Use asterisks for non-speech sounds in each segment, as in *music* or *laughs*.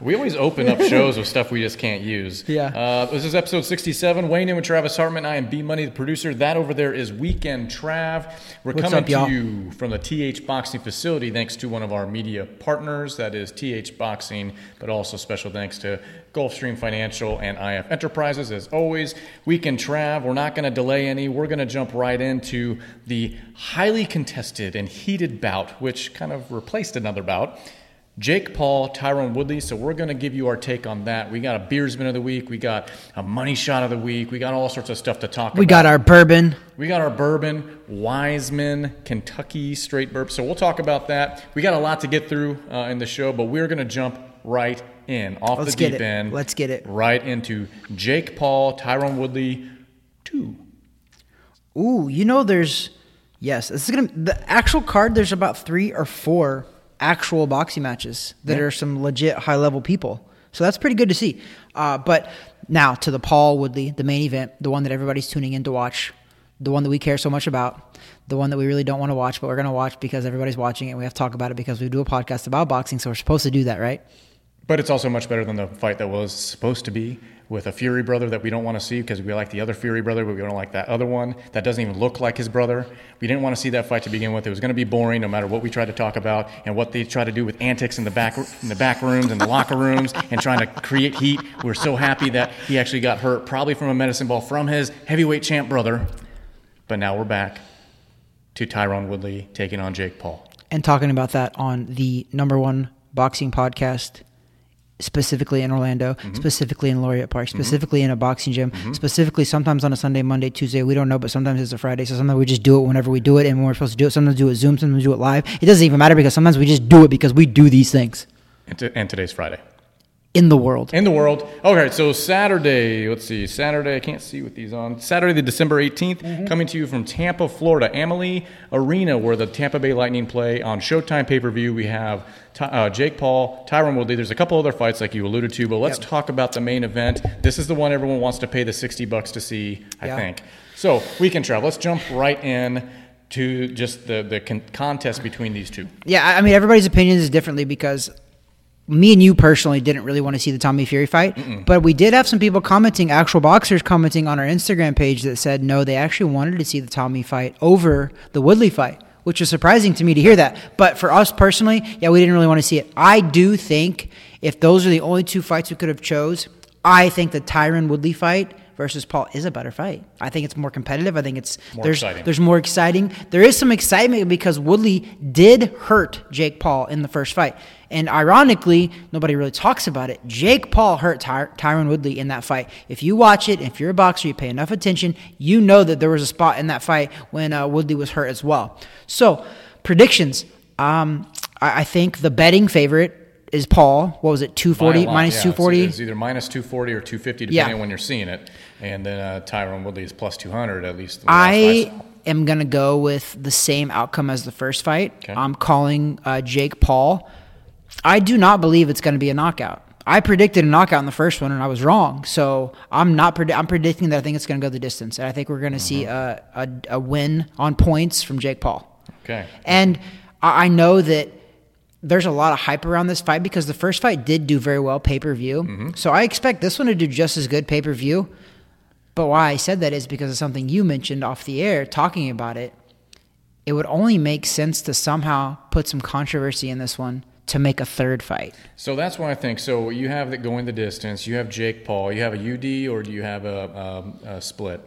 We always open up *laughs* shows with stuff we just can't use. Yeah. Uh, this is episode 67. Wayne and Travis Hartman. I am B Money, the producer. That over there is Weekend Trav. We're What's coming up, y'all? to you from the TH Boxing facility thanks to one of our media partners, that is TH Boxing, but also special thanks to Gulfstream Financial and IF Enterprises. As always, Weekend Trav, we're not going to delay any. We're going to jump right into the highly contested and heated bout, which kind of replaced another bout. Jake Paul, Tyron Woodley. So we're going to give you our take on that. We got a beardsman of the week. We got a money shot of the week. We got all sorts of stuff to talk about. We got our bourbon. We got our bourbon, Wiseman, Kentucky straight bourbon. So we'll talk about that. We got a lot to get through uh, in the show, but we're going to jump right in off Let's the get deep it. end. Let's get it. right into Jake Paul, Tyron Woodley, two. Ooh, you know, there's yes, this is gonna the actual card. There's about three or four actual boxing matches that Yeah. are some legit high level people. So that's pretty good to see. Uh, but now to the Paul Woodley, the main event, the one that everybody's tuning in to watch, the one that we care so much about, the one that we really don't want to watch, but we're gonna watch because everybody's watching it. We have to talk about it because we do a podcast about boxing, so we're supposed to do that, right? But it's also much better than the fight that was supposed to be with a Fury brother that we don't want to see because we like the other Fury brother, but we don't like that other one that doesn't even look like his brother. We didn't want to see that fight to begin with. It was going to be boring no matter what we tried to talk about and what they try to do with antics in the back in the back rooms and the locker rooms and trying to create heat. We're so happy that he actually got hurt, probably from a medicine ball from his heavyweight champ brother. But now we're back to Tyron Woodley taking on Jake Paul. and talking about that on the number one boxing podcast specifically in Orlando, mm-hmm. specifically in Laureate Park, mm-hmm. specifically in a boxing gym, mm-hmm. specifically sometimes on a Sunday, Monday, Tuesday. We don't know, but sometimes it's a Friday. So sometimes we just do it whenever we do it and when we're supposed to do it. Sometimes we do it Zoom, sometimes we do it live. It doesn't even matter because sometimes we just do it because we do these things And, to, and today's Friday. In the world. in the world. Okay, so Saturday, let's see, Saturday, I can't see with these on. Saturday, the December 18th, coming to you from Tampa, Florida, Amalie Arena, where the Tampa Bay Lightning play on Showtime pay per view. We have uh, Jake Paul, Tyron Woodley. There's a couple other fights like you alluded to, but let's Yep. talk about the main event. This is the one everyone wants to pay the 60 bucks to see, I Yeah. think. So, weekend travel. Let's jump right in to just the, the con- contest between these two. Yeah, I I mean, everybody's opinions is differently because me and you personally didn't really want to see the Tommy Fury fight, but we did have some people commenting, actual boxers commenting on our Instagram page that said no, they actually wanted to see the Tommy fight over the Woodley fight, which was surprising to me to hear that. But for us personally, yeah, we didn't really want to see it. I do think if those are the only two fights we could have chose, I think the Tyron Woodley fight versus Paul is a better fight. I think it's more competitive. I think it's More there's exciting. there's more exciting. There is some excitement because Woodley did hurt Jake Paul in the first fight. And ironically, nobody really talks about it. Jake Paul hurt Ty- Tyron Woodley in that fight. If you watch it, if you're a boxer, you pay enough attention, you know that there was a spot in that fight when uh, Woodley was hurt as well. So, predictions. Um, I, I think the betting favorite is Paul. What was it? 240 By a lot, minus yeah. 240? It's, it's either minus 240 or 250, depending Yeah. on when you're seeing it. And then uh, Tyron Woodley is plus 200, at least. the I am going to go with the same outcome as the first fight. Okay. I'm calling uh, Jake Paul. I do not believe it's going to be a knockout. I predicted a knockout in the first one, and I was wrong. So I'm not. I'm predicting that I think it's going to go the distance, and I think we're going to see a, a, a win on points from Jake Paul. Okay. And I I know that there's a lot of hype around this fight because the first fight did do very well pay per view. So I expect this one to do just as good pay per view. But why I said that is because of something you mentioned off the air talking about it. It would only make sense to somehow put some controversy in this one to make a third fight. So that's why I think. So you have that going the distance. You have Jake Paul. You have a UD, or do you have a, um, a split?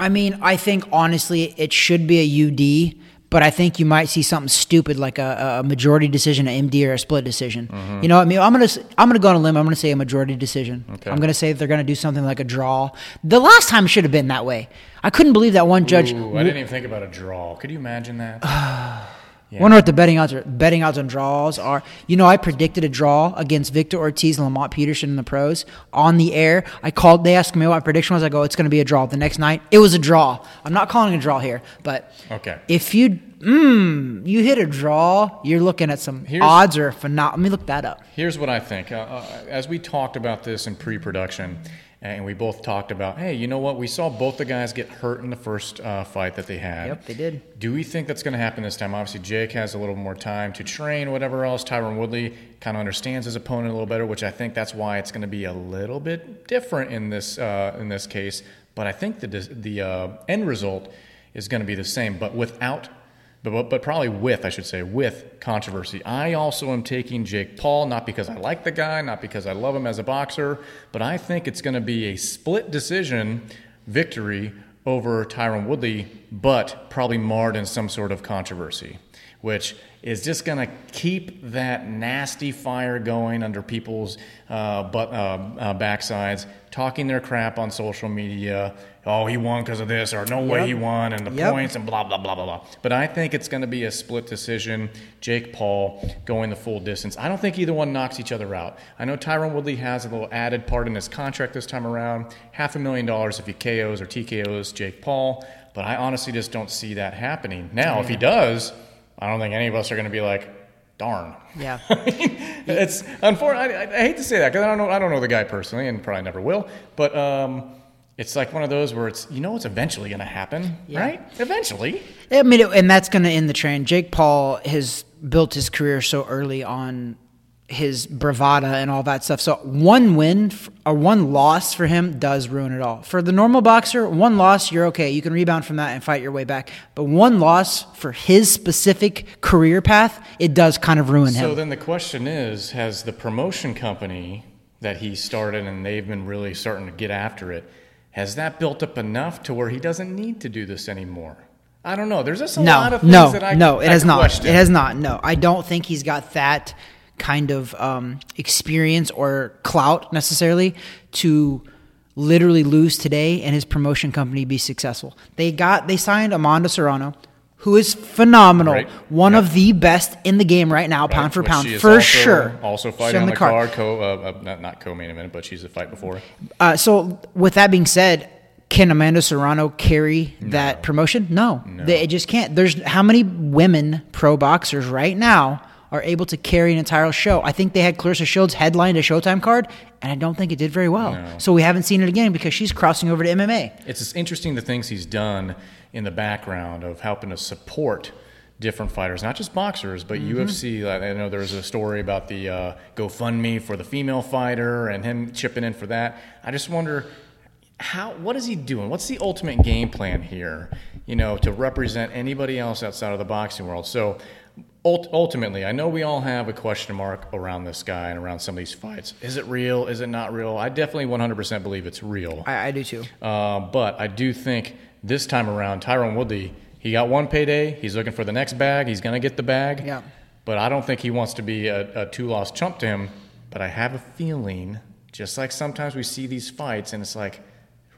I mean, I think honestly, it should be a UD, but I think you might see something stupid like a, a majority decision, an MD, or a split decision. Mm-hmm. You know, what I mean, I'm gonna I'm gonna go on a limb. I'm gonna say a majority decision. Okay. I'm gonna say they're gonna do something like a draw. The last time should have been that way. I couldn't believe that one judge. Ooh, I didn't even think about a draw. Could you imagine that? *sighs* *sighs* I wonder what the betting odds are. Betting odds on draws are. You know, I predicted a draw against Victor Ortiz and Lamont Peterson in the pros on the air. I called. They asked me what my prediction was. I go, it's going to be a draw. The next night, it was a draw. I'm not calling a draw here, but Okay. if you mm, you hit a draw, you're looking at some Here's- odds are phenomenal. Let me look that up. Here's what I think. Uh, uh, as we talked about this in pre-production, and we both talked about, hey, you know what? We saw both the guys get hurt in the first uh, fight that they had. Yep, they did. Do we think that's going to happen this time? Obviously, Jake has a little more time to train, whatever else. Tyron Woodley kind of understands his opponent a little better, which I think that's why it's going to be a little bit different in this uh, in this case. But I think the the uh, end result is going to be the same, but without but, but probably with, I should say, with controversy. I also am taking Jake Paul, not because I like the guy, not because I love him as a boxer, but I think it's going to be a split decision victory over Tyron Woodley, but probably marred in some sort of controversy, which is just going to keep that nasty fire going under people's uh, butt, uh, uh, backsides, talking their crap on social media. Oh, he won because of this, or no yep. way he won, and the yep. points, and blah, blah, blah, blah, blah. But I think it's going to be a split decision. Jake Paul going the full distance. I don't think either one knocks each other out. I know Tyron Woodley has a little added part in his contract this time around half a million dollars if he KOs or TKOs Jake Paul, but I honestly just don't see that happening. Now, yeah. if he does, I don't think any of us are going to be like, darn. Yeah. *laughs* it's unfortunate. I, I, hate to say that because I don't know. I don't know the guy personally, and probably never will. But um, it's like one of those where it's you know it's eventually going to happen, yeah. right? Eventually. I mean, and that's going to end the train. Jake Paul has built his career so early on his bravada and all that stuff. So one win or one loss for him does ruin it all. For the normal boxer, one loss you're okay. You can rebound from that and fight your way back. But one loss for his specific career path, it does kind of ruin so him. So then the question is, has the promotion company that he started and they've been really starting to get after it, has that built up enough to where he doesn't need to do this anymore? I don't know. There's just a no, lot of things no, that I no. It I has question. not. It has not. No, I don't think he's got that kind of um, experience or clout necessarily to literally lose today and his promotion company be successful. They got they signed Amanda Serrano, who is phenomenal, right. one yep. of the best in the game right now, right. pound for Which pound, for also, sure. Also fighting on the, the card, co, uh, uh, not, not co-main event, but she's a fight before. Uh, so with that being said, can Amanda Serrano carry no. that promotion? No, no. They, it just can't. There's how many women pro boxers right now are able to carry an entire show. I think they had Claressa Shields headlined a Showtime card, and I don't think it did very well. No. So we haven't seen it again because she's crossing over to MMA. It's interesting the things he's done in the background of helping to support different fighters, not just boxers, but mm-hmm. UFC. I know there was a story about the uh, GoFundMe for the female fighter and him chipping in for that. I just wonder how what is he doing? What's the ultimate game plan here? You know, to represent anybody else outside of the boxing world. So ultimately, I know we all have a question mark around this guy and around some of these fights. Is it real? Is it not real? I definitely 100% believe it's real. I, I do too. Uh, but I do think this time around, Tyron Woodley, he got one payday. He's looking for the next bag. He's going to get the bag. Yeah. But I don't think he wants to be a, a two loss chump to him. But I have a feeling, just like sometimes we see these fights and it's like,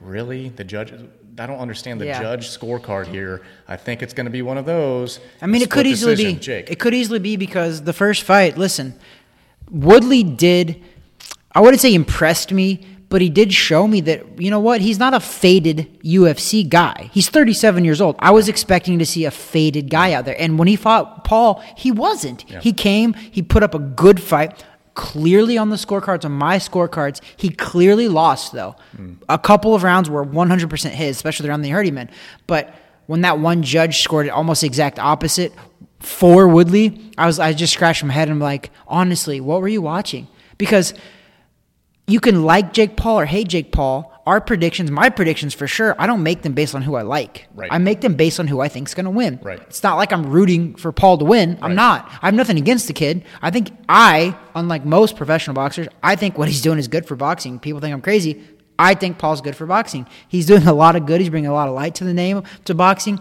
really? The judge I don't understand the yeah. judge scorecard here. I think it's going to be one of those. I mean, it could easily decision. be. Jake. It could easily be because the first fight. Listen, Woodley did. I wouldn't say impressed me, but he did show me that you know what? He's not a faded UFC guy. He's 37 years old. I was expecting to see a faded guy out there, and when he fought Paul, he wasn't. Yeah. He came. He put up a good fight clearly on the scorecards, on my scorecards. He clearly lost, though. Mm. A couple of rounds were 100% his, especially around the Hardy men. But when that one judge scored it almost exact opposite for Woodley, I was I just scratched my head and I'm like, honestly, what were you watching? Because you can like Jake Paul or hate Jake Paul, our predictions, my predictions for sure, I don't make them based on who I like. Right. I make them based on who I think is going to win. Right. It's not like I'm rooting for Paul to win. I'm right. not. I have nothing against the kid. I think I, unlike most professional boxers, I think what he's doing is good for boxing. People think I'm crazy. I think Paul's good for boxing. He's doing a lot of good. He's bringing a lot of light to the name to boxing.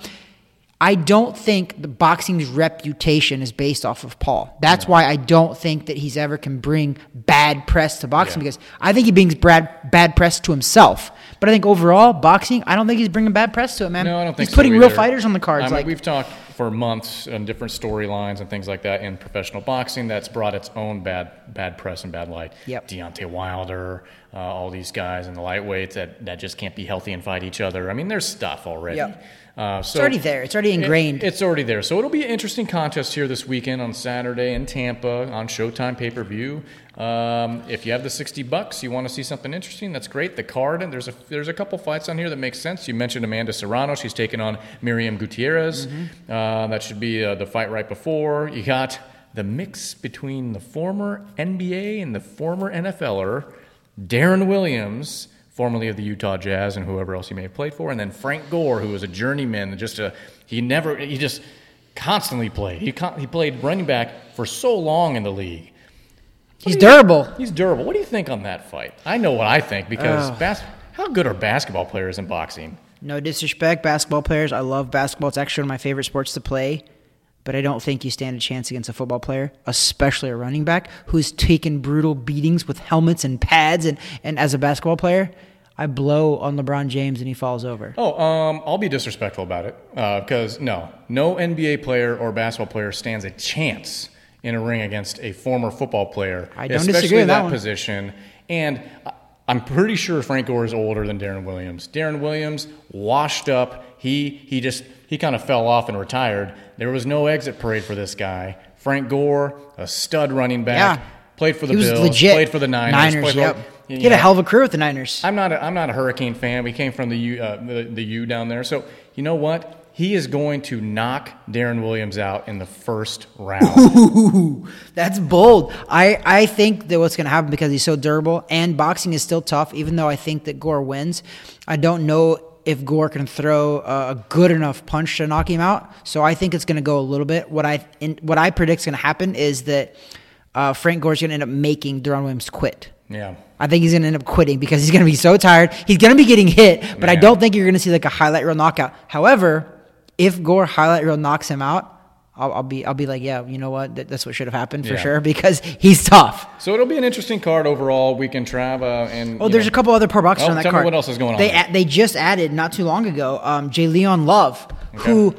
I don't think the boxing's reputation is based off of Paul. That's no. why I don't think that he's ever can bring bad press to boxing yeah. because I think he brings bad bad press to himself. But I think overall, boxing, I don't think he's bringing bad press to it, man. No, I don't think he's putting so real fighters on the cards. I mean, like we've talked for months on different storylines and things like that in professional boxing that's brought its own bad bad press and bad light. Yep. Deontay Wilder, uh, all these guys in the lightweights that, that just can't be healthy and fight each other. I mean, there's stuff already. Yep. Uh, so It's already there. It's already ingrained. it- it's already there. So it'll be an interesting contest here this weekend on Saturday in Tampa on Showtime pay per view. Um, if you have the sixty bucks, you want to see something interesting. That's great. The card and there's a there's a couple fights on here that make sense. You mentioned Amanda Serrano. She's taking on Miriam Gutierrez. Mm-hmm. Uh, that should be uh, the fight right before. You got the mix between the former NBA and the former NFLer, Darren Williams, formerly of the Utah Jazz and whoever else he may have played for, and then Frank Gore, who was a journeyman, just a he never he just constantly played. He con- he played running back for so long in the league. He's durable. He's durable. What do you think on that fight? I know what I think because Oh. bas- how good are basketball players in boxing? No disrespect, basketball players. I love basketball. It's actually one of my favorite sports to play. But I don't think you stand a chance against a football player, especially a running back who's taken brutal beatings with helmets and pads. And, and as a basketball player, I blow on LeBron James and he falls over. Oh, um, I'll be disrespectful about it because no, no NBA player or basketball player stands a chance in a ring against a former football player, I don't especially disagree that that position. And I'm pretty sure Frank Gore is older than Darren Williams. Darren Williams, washed up. He he just he kind of fell off and retired. There was no exit parade for this guy. Frank Gore, a stud running back, Yeah. played for the Bills, legit. played for the Niners. Niners, played for- yep. You he had a hell of a career with the Niners. I'm not a, I'm not a Hurricane fan. We came from the U, uh, the, the U down there. So, you know what? He is going to knock Darren Williams out in the first round. Ooh, *laughs* that's bold. I, I think that what's going to happen because he's so durable and boxing is still tough, even though I think that Gore wins. I don't know if Gore can throw a a good enough punch to knock him out. So I think it's going to go a little bit. What I in, what I predict is going to happen is that uh, Frank Gore's going to end up making Darren Williams quit. Yeah. I think he's going to end up quitting because he's going to be so tired. He's going to be getting hit, but I don't think you're going to see like a highlight reel knockout. However, if Gore highlight reel knocks him out, I'll, I'll be I'll be like, yeah, you know what? That, that's what should have happened for Yeah. sure because he's tough. So it'll be an interesting card overall. Weekend Trav uh, and Oh, there's know, a couple other pro boxers Oh, on that card. what else is going on They a- they just added not too long ago, um, J'Leon Love, who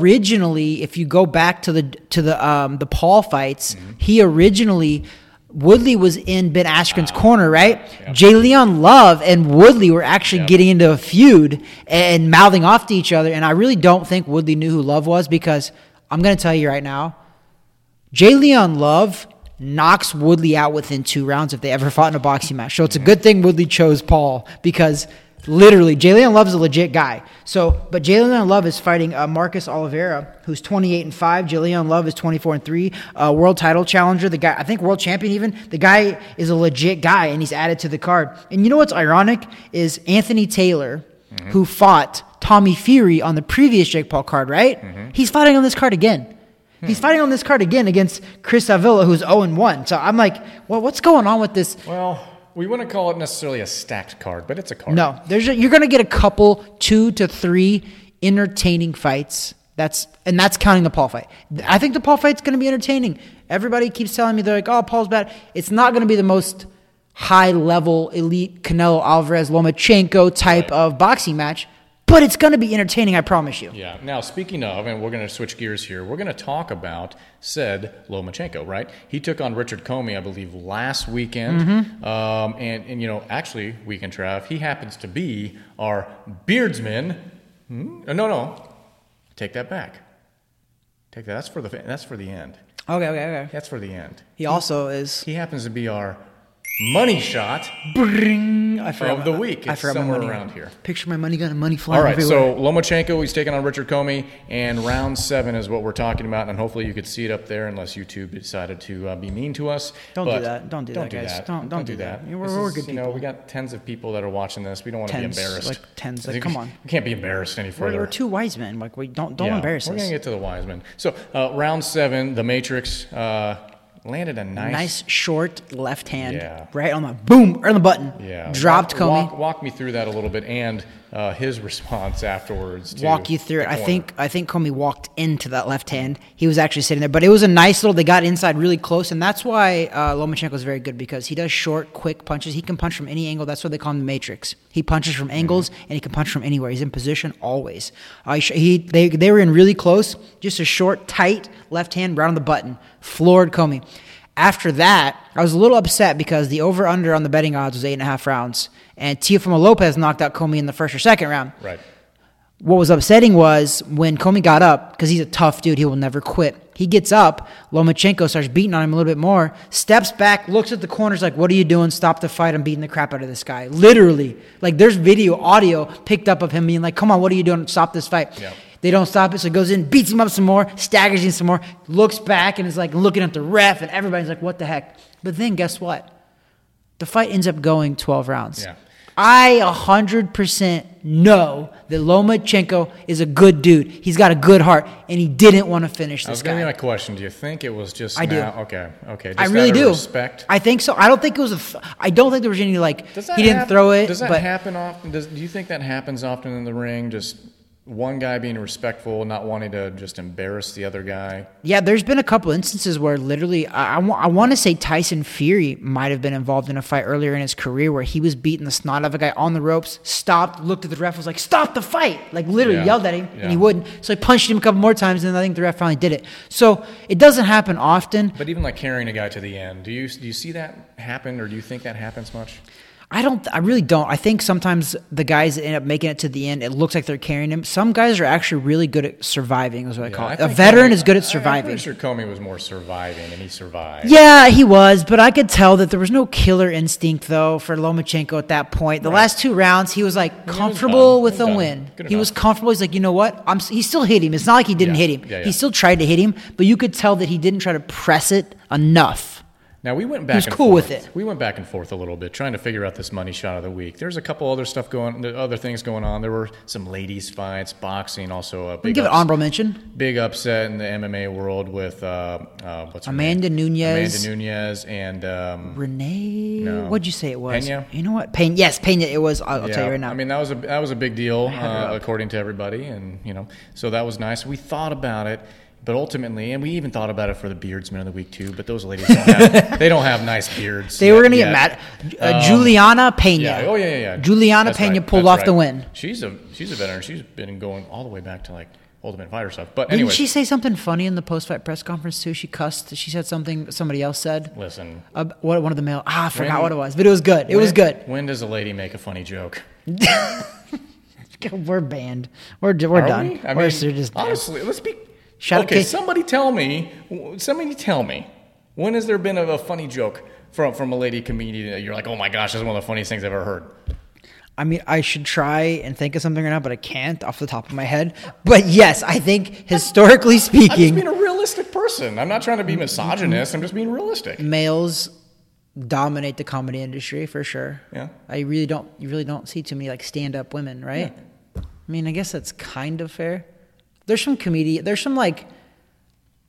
originally, if you go back to the to the um, the Paul fights, Mm-hmm. he originally. Woodley was in Ben Askren's ah, corner, right? Yeah. J'Leon Love and Woodley were actually Yeah. getting into a feud and mouthing off to each other. And I really don't think Woodley knew who Love was because I'm going to tell you right now, J'Leon Love knocks Woodley out within two rounds if they ever fought in a boxing match. So it's a good thing Woodley chose Paul because literally J'Leon Love is a legit guy. So, but J'Leon Love is fighting uh, Marcos Oliveira, who's 28 and five. J'Leon Love is 24 and three. Uh, world title challenger, the guy I think world champion even. The guy is a legit guy, and he's added to the card. And you know what's ironic is Anthony Taylor, who fought Tommy Fury on the previous Jake Paul card, right? He's fighting on this card again. He's fighting on this card again against Chris Avila, who's 0 1. So I'm like, well, what's going on with this? Well, we wouldn't call it necessarily a stacked card, but it's a card. No, there's a, you're going to get a couple, two to three entertaining fights. That's and that's counting the Paul fight. I think the Paul fight's going to be entertaining. Everybody keeps telling me they're like, "Oh, Paul's bad." It's not going to be the most high level elite Canelo Alvarez Lomachenko type of boxing match, but it's going to be entertaining. I promise you. Yeah. Now, speaking of, and we're going to switch gears here, we're going to talk about said Lomachenko, right? He took on Richard Commey, I believe, last weekend. Mm-hmm. Um, and, and, you know, actually, Weekend Trav, he happens to be our beardsman. Hmm? No, no. Take that back. Take that. That's for the, that's for the end. Okay, okay, okay. That's for the end. He also is. He happens to be our money shot. Bring, I forgot Of the my- week. I It's forgot my somewhere money around here. Picture my money gun and money flying All right, everywhere. so Lomachenko, he's taking on Richard Commey, and round seven is what we're talking about, and hopefully you could see it up there, unless YouTube decided to uh, be mean to us. Don't do that. Don't do that, guys. Don't- don't do that. We're- we're is, good You know, we got tens of people that are watching this. We don't want to be embarrassed. like tens, I like, come on. we *laughs* can't be embarrassed any we're, further. we're two wise men. Like we don't don't Yeah, embarrass We're us. gonna get to the wise men. So uh, round seven, the Matrix uh, landed a nice, nice short left hand, Yeah. right on the boom or on the button. yeah, dropped walk, Commey. Walk, walk me through that a little bit, and uh, his response afterwards. To walk you through it. I think I think Commey walked into that left hand. He was actually sitting there, but it was a nice little. They got inside really close, and that's why uh, Lomachenko is very good because he does short, quick punches. He can punch from any angle. That's what they call him the Matrix. He punches from angles, and he can punch from anywhere. He's in position always. Uh, he, he they they were in really close, just a short, tight left hand right on the button, floored Commey. After that, I was a little upset because the over under on the betting odds was eight and a half rounds, and Teofimo Lopez knocked out Commey in the first or second round. right. what was upsetting was when Commey got up because he's a tough dude. He will never quit. He gets up. Lomachenko starts beating on him a little bit more. Steps back, looks at the corners like, "What are you doing? Stop the fight! I'm beating the crap out of this guy." Literally, like there's video, audio picked up of him being like, "Come on, what are you doing? Stop this fight!" Yeah. They don't stop it, so he goes in, beats him up some more, staggers him some more, looks back and is like looking at the ref, and everybody's like, "What the heck?" But then guess what? The fight ends up going 12 rounds. Yeah. I 100% know that Lomachenko is a good dude. He's got a good heart, and he didn't want to finish this going to be my question. Do you think it was just I do. Okay, okay. Just I really do. Respect. I think so. I don't think it was a. I don't think there was any like Does that he didn't hap- throw it. Does that but happen often? Does, do you think that happens often in the ring? Just one guy being respectful, not wanting to just embarrass the other guy. Yeah, there's been a couple instances where literally, I, I, want to say Tyson Fury might have been involved in a fight earlier in his career where he was beating the snot out of a guy on the ropes, stopped, looked at the ref, was like, "Stop the fight!" Like literally Yeah, yelled at him, yeah. and he wouldn't. So he punched him a couple more times, and then I think the ref finally did it. So it doesn't happen often. But even like carrying a guy to the end, do you do you see that happen, or do you think that happens much? I don't. I really don't. I think sometimes the guys that end up making it to the end. It looks like they're carrying him. Some guys are actually really good at surviving. Is what I Yeah, call it. A veteran Commey- is good at surviving. I'm pretty sure Commey was more surviving, and he survived. Yeah, he was, but I could tell that there was no killer instinct though for Lomachenko at that point. The Right. last two rounds, he was like comfortable done. with He the done. win. Good He was comfortable. He's like, you know what? I'm. He still hit him. It's not like he didn't Yeah. hit him. Yeah. He still tried to hit him, but you could tell that he didn't try to press it enough. Now we went back. was and cool forth. with it. We went back and forth a little bit, trying to figure out this money shot of the week. There's a couple other stuff going, other things going on. There were some ladies fights, boxing, also a We big give ups- honorable mention. big upset in the MMA world with uh, uh, what's Amanda name? Nunes. Amanda Nunes, and um, Renee, No. what'd you say it was? Pena? You know what? Pena. Yes, Pena. It was. I'll, I'll tell you right now. I mean, that was a that was a big deal uh, according to everybody, and you know, so that was nice. We thought about it, but ultimately, and we even thought about it for the beardsmen of the week too. But those ladies don't have *laughs* they don't have nice beards. they were gonna get mad. Uh, Um, Juliana Pena. Yeah. Oh yeah, yeah, yeah. Juliana That's Pena right, pulled that's off the win. She's a she's a veteran. She's been going all the way back to like Ultimate Fighter stuff. But Didn't she say something funny in the post-fight press conference too? She cussed. She said something somebody else said. listen. Uh, what one of the male? Ah, I forgot When- what it was, but it was good. It was good. When does a lady make a funny joke? *laughs* We're banned. We're we're Are done. we? I we're mean, honestly, let's be. Shout- okay, somebody tell me. Somebody tell me. When has there been a, a funny joke from from a lady comedian that you're like, oh my gosh, that's one of the funniest things I've ever heard? I mean, I should try and think of something right now, but I can't off the top of my head. But yes, I think historically speaking, I'm just being a realistic person. I'm not trying to be misogynist. I'm just being realistic. males dominate the comedy industry for sure. Yeah. I really don't. You really don't see too many like stand-up women, right? I mean, I guess that's kind of fair. There's some comedian. There's some like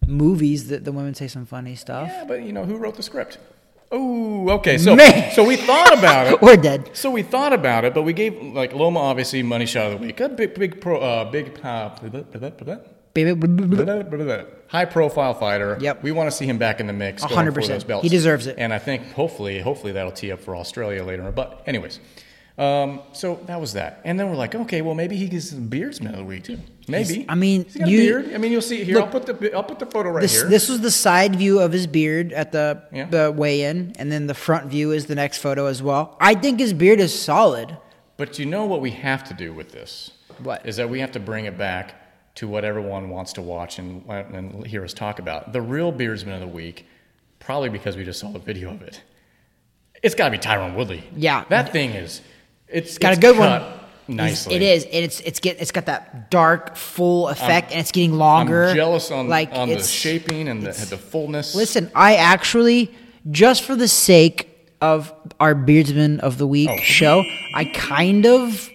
movies that the women say some funny stuff. Yeah, but you know who wrote the script? Oh, okay. So Man. *laughs* so we thought about it. *laughs* We're dead. So we thought about it, but we gave like Loma obviously money shot of the week. A big big pro uh, big uh, high profile fighter. Yep. We want to see him back in the mix. A hundred for those percent. belts. He deserves it. And I think hopefully hopefully that'll tee up for Australia later. But anyways. Um, so that was that, and then we're like, okay, well maybe he gets some beardsman of the week too. Maybe. I mean, He's got you- a beard. I mean, you'll see it here. Look, I'll put the I'll put the photo right This here. this was the side view of his beard at the Yeah. the weigh-in, and then the front view is the next photo as well. I think his beard is solid. But you know what we have to do with this? What? Is that we have to bring it back to what everyone wants to watch and, and hear us talk about. The real Beardsman of the Week, probably because we just saw the video of it. It's got to be Tyron Woodley. Yeah. That thing is, it's, it's got a it's good cut one. Nicely. It is. It's it's get it's got that dark full effect, and it's getting longer. I'm jealous on, like on the shaping and the, the fullness. Listen, I actually, just for the sake of our Beardsman of the Week Oh. show, I kind of,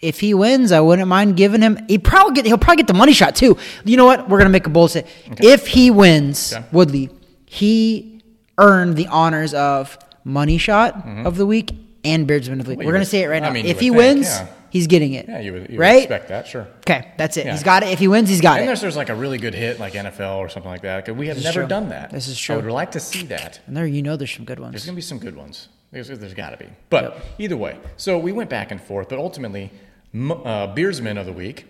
if he wins, I wouldn't mind giving him. He probably get, he'll probably get the money shot too. You know what? We're gonna make a bold say. If he wins, Okay. Woodley, he earned the honors of money shot mm-hmm. of the week and Beardsman of the week. Well, We're gonna say it right I now. mean, if he think, wins, yeah. he's getting it. yeah, you would, you would right? expect that, sure. Okay, that's it. Yeah. He's got it. If he wins, he's got it. Unless there's like a really good hit like NFL or something like that. we have This never done that. This is true. I would like to see that. And there, you know, there's some good ones. There's going to be some good ones. There's, there's got to be. But either way, so we went back and forth, but ultimately, uh, Beardsman of the Week,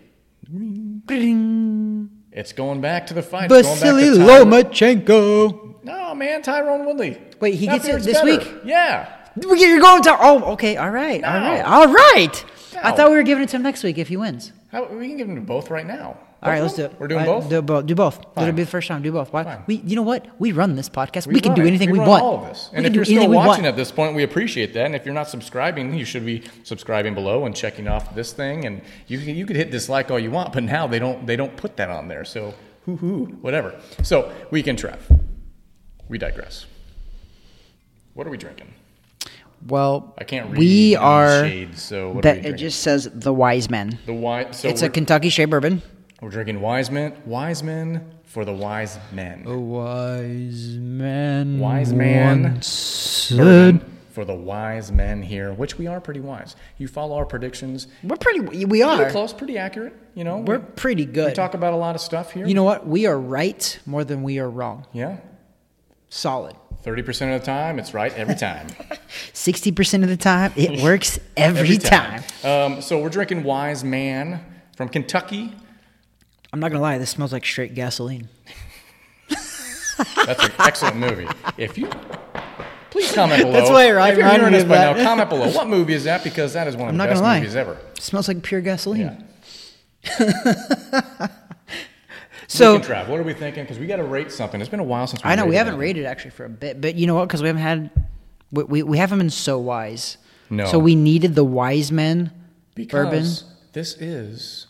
it's going back to the fight. Vasily Lomachenko. No, man, Tyron Woodley. Wait, he That gets it this better. week? Yeah. You're going to. Oh, okay. All right. All No. right. All right. I thought we were giving it to him next week if he wins. How, we can give them to both right now. All right, let's do it. We're doing All right, both. Do both. Do both. Let Fine. it be the first time. Do both. Why? Fine. We, you know what? We run this podcast. We, can do anything we, run want. All of this. And can if you're still watching at this point, we appreciate that. And if you're not subscribing, you should be subscribing below and checking off this thing. And you can, you could hit dislike all you want, but now they don't they don't put that on there. So hoo hoo, whatever. So Weekend Trav. We digress. What are we drinking? Well, I can't read We are. shades. So what are we it drinking? just says the Wise Men. the wise. So it's we're, a Kentucky straight bourbon. we're drinking Wiseman. Wiseman for the wise men. A wise man. Wise man. once said- Bourbon for the wise men here, which we are pretty wise. You follow our predictions. We're pretty. We Pretty are. close, pretty accurate. You know, We're we, pretty we good. talk about a lot of stuff here. You know what? We are right more than we are wrong. yeah, Solid. thirty percent of the time, it's right every time. *laughs* Sixty percent of the time, it *laughs* works every, time. Um, so we're drinking Wise Man from Kentucky. I'm not gonna lie. This smells like straight gasoline. That's an excellent movie. If you please comment below. That's why it if you're hearing of by that. now, comment below. *laughs* What movie is that? Because that is one of I'm the not best movies ever. It smells like pure gasoline. Yeah. So Weekend Trav, what are we thinking? Because we got to rate something. It's been a while since we I know we haven't it. rated actually for a bit, but you know what? Because we haven't had, we, we, we haven't been so wise. No. So we needed the wise men bourbon. Because this is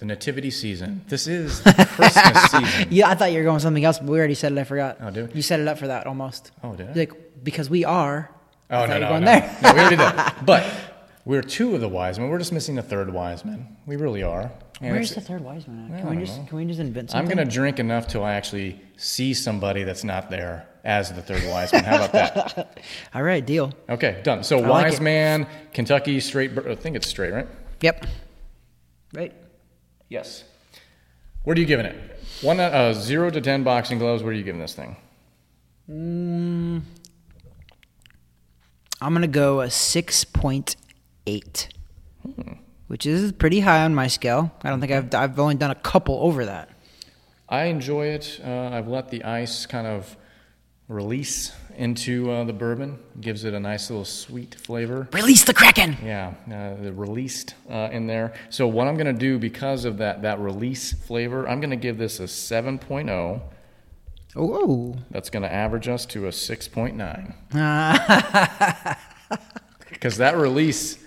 the nativity season. This is the Christmas *laughs* season. Yeah, I thought you were going something else, but we already said it. I forgot. Oh, did we? You set it up for that almost. Oh, did I? Like because we are. Oh no no were no. going there. no, we already did. *laughs* But we're two of the wise men. We're just missing the third wise man. We really are. And Where's the third wise man? At? Can we just know. can we just invent I'm gonna drink enough till I actually see somebody that's not there as the third wise man. How about that? *laughs* All right, deal. Okay, done. So like wise it. man, Kentucky straight. I think it's straight, right? Yep. Right. Yes. What are you giving it? One uh, uh zero to ten boxing gloves. What are you giving this thing? Mm. I'm gonna go a six point eight, hmm. Which is pretty high on my scale. I don't think I've I've only done a couple over that. I enjoy it. Uh, I've let the ice kind of release into uh, the bourbon. Gives it a nice little sweet flavor. Release the kraken. Yeah, uh, the released uh, in there. So what I'm going to do because of that that release flavor, I'm going to give this a 7.0. Oh. That's going to average us to a 6.9 Ah. *laughs* because that release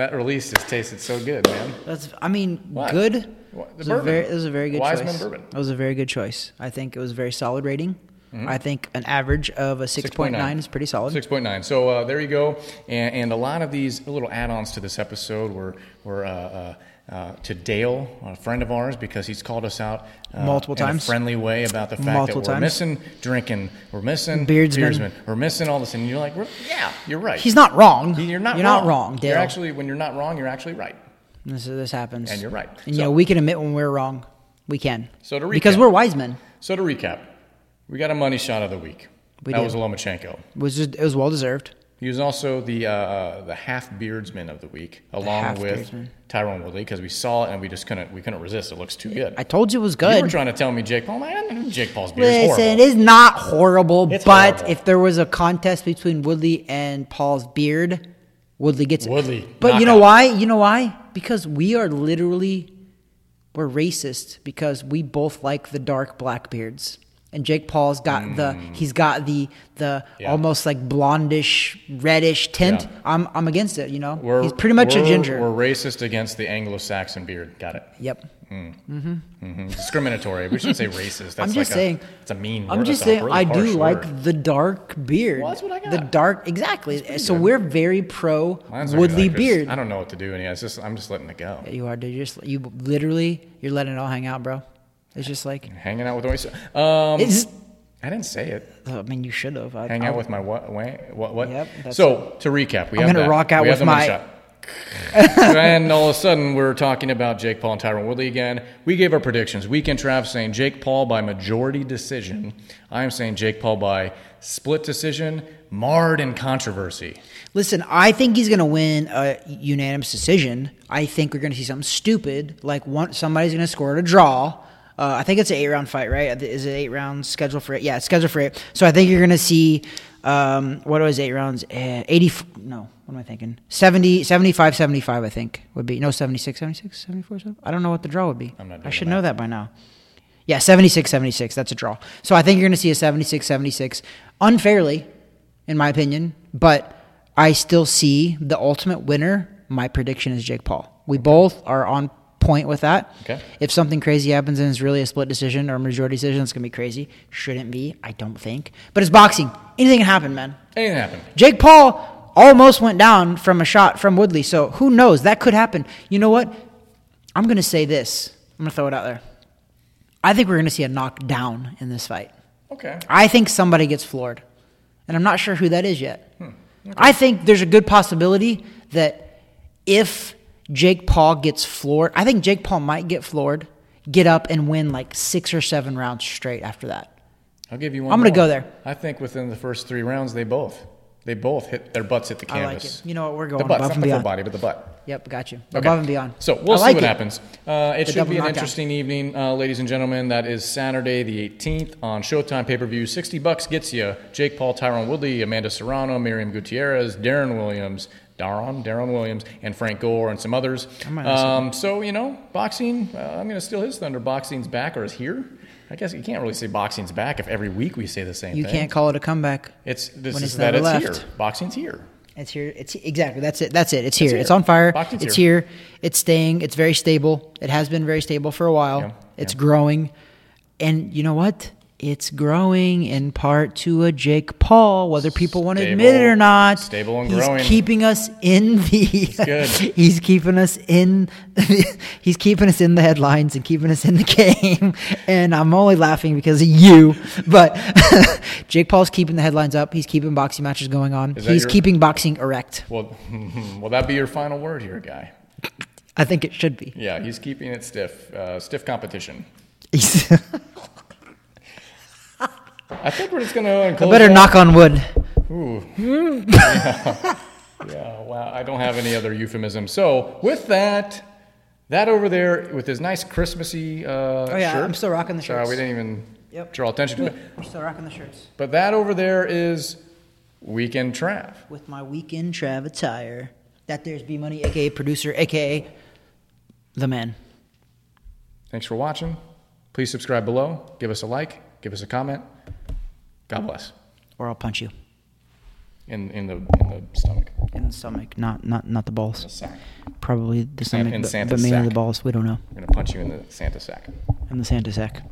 that release just tasted so good, man. That's. I mean, What? good. What? The It was, very, it was a very good Wiseman choice. bourbon. It was a very good choice. I think it was a very solid rating. Mm-hmm. I think an average of a six point nine is pretty solid. 6.9. So uh, there you go. And, and a lot of these little add ons to this episode were, were uh, uh, uh, to Dale, a friend of ours, because he's called us out uh, Multiple in times. a friendly way about the fact Multiple that we're times. missing drinking, we're missing Beardsman. we're missing all this. And you're like, yeah, you're right. He's not wrong. You're not You're wrong. not wrong, Dale. You're actually, when you're not wrong, you're actually right. this, this happens. And you're right. And So- you know, we can admit when we're wrong. We can. So to recap, because we're wise men. So to recap, we got a money shot of the week. We that did. was Lomachenko. It was just it was well deserved. He was also the uh, the half beardsman of the week, along with half-beardsman. Tyron Woodley, because we saw it and we just couldn't we couldn't resist. It looks too good. I told you it was good. you were trying to tell me Jake Paul. Man, Jake Paul's beard is horrible. it is not horrible, It's but horrible. if there was a contest between Woodley and Paul's beard, Woodley gets it. Woodley, But you know knockout. why? You know why? Because we are literally we're racist because we both like the dark black beards. And Jake Paul's got the he's got the the Mm. Yeah. almost like blondish reddish tint. Yeah. I'm I'm against it, you know. We're, he's pretty much a ginger. We're racist against the Anglo-Saxon beard. Got it. yep. mm-hmm Mm-hmm. Discriminatory. We shouldn't say racist. That's I'm just like saying. A, it's a mean. I'm word. just That's saying, really I do harsh like the dark beard. Well, that's what I got. The dark, exactly. So good. we're very pro Mine's Woodley like beard. I don't know what to do. And yeah, it's just I'm just letting it go. You are, dude. You're just, you literally, you're letting it all hang out, bro. It's just like, Hanging out with oyster. Um, it's. I didn't say it. I mean, you should have. I- Hang I- out with my what? What? What? Yep, so to recap, we I'm have gonna that. rock out we with my- *laughs* and all of a sudden, we're talking about Jake Paul and Tyron Woodley again. We gave our predictions. Weekend Trav saying Jake Paul by majority decision. I am saying Jake Paul by split decision, marred in controversy. Listen, I think he's going to win a unanimous decision. I think we're going to see something stupid, like one somebody's going to score a draw, Uh, I think it's an eight round fight, right? Is it eight rounds scheduled for it? Yeah, scheduled for eight. So I think you're gonna see um, what was eight rounds? Uh, 80. No, what am I thinking? 70, 75, 75, I think would be. No, 76, 76, 74, 75? I don't know what the draw would be. I'm not I should the know that by now. Yeah, 76, 76. That's a draw. So I think you're going to see a 76, 76 unfairly, in my opinion. But I still see the ultimate winner. My prediction is Jake Paul. We both are on point with that. Okay. If something crazy happens and it's really a split decision or a majority decision, it's going to be crazy. Shouldn't be, I don't think. But it's boxing. Anything can happen, man. Anything can happen. Jake Paul almost went down from a shot from Woodley. So who knows? That could happen. You know what? I'm going to say this. I'm going to throw it out there. I think we're going to see a knockdown in this fight. Okay. I think somebody gets floored. And I'm not sure who that is yet. Hmm. I think there's a good possibility that if Jake Paul gets floored, I think Jake Paul might get floored, get up and win like six or seven rounds straight after that. I'll give you one. I'm gonna more. go there. I think within the first three rounds, they both, they both hit their butts hit the I like canvas. it. You know what? We're The going butts, above not and the full beyond. body, but the butt. Yep, got you. Okay. Above and beyond. So we'll I see like what it. happens. Uh, it The should be an knockout. interesting evening, uh, ladies and gentlemen. That is Saturday the 18th on Showtime pay per view. 60 bucks gets you Jake Paul, Tyron Woodley, Amanda Serrano, Miriam Gutierrez, Darren Williams, Daron, Darren Williams, and Frank Gore, and some others. Um, so, you know, boxing, uh, I'm going to steal his thunder. Boxing's back or is here. I guess you can't really say boxing's back if every week we say the same thing. You thing. can't call it a comeback. It's this is it's that it's left. here. Boxing's here. It's here. It's exactly that's it. That's it. It's here. here. It's on fire. Boxing's it's here. here. It's staying. It's very stable. It has been very stable for a while. Yeah, It's yeah. growing, and you know what? It's growing in part to a Jake Paul, whether people want to admit it or not. stable and he's growing. keeping us in the. good. *laughs* he's keeping us in. he's keeping us in the headlines and keeping us in the game. *laughs* And I'm only laughing because of you. But *laughs* Jake Paul's keeping the headlines up. He's keeping boxing matches going on. He's your- keeping boxing erect. Will, will that be your final word here, guy? I think it should be. Yeah, he's keeping it stiff. Uh, stiff competition. I think we're just going to I close better knock on wood. Ooh. *laughs* yeah. yeah, wow. I don't have any other euphemism. So, with that, that over there with his nice Christmassy uh, Oh yeah, shirt. I'm still rocking the shirts. Sorry, we didn't even Yep. draw attention to it. We're still rocking the shirts But that over there is Weekend Trav. with my weekend Trav attire. That there's B Money, aka producer, aka the man. Thanks for watching. Please subscribe below. Give us a like. Give us a comment. God bless. Or I'll punch you In, in, the, in the stomach. in the stomach, not not not the balls. The sack. Probably the stomach, in but, Santa's but mainly sack. the balls. We don't know. I'm going to punch you in the Santa sack. In the Santa sack.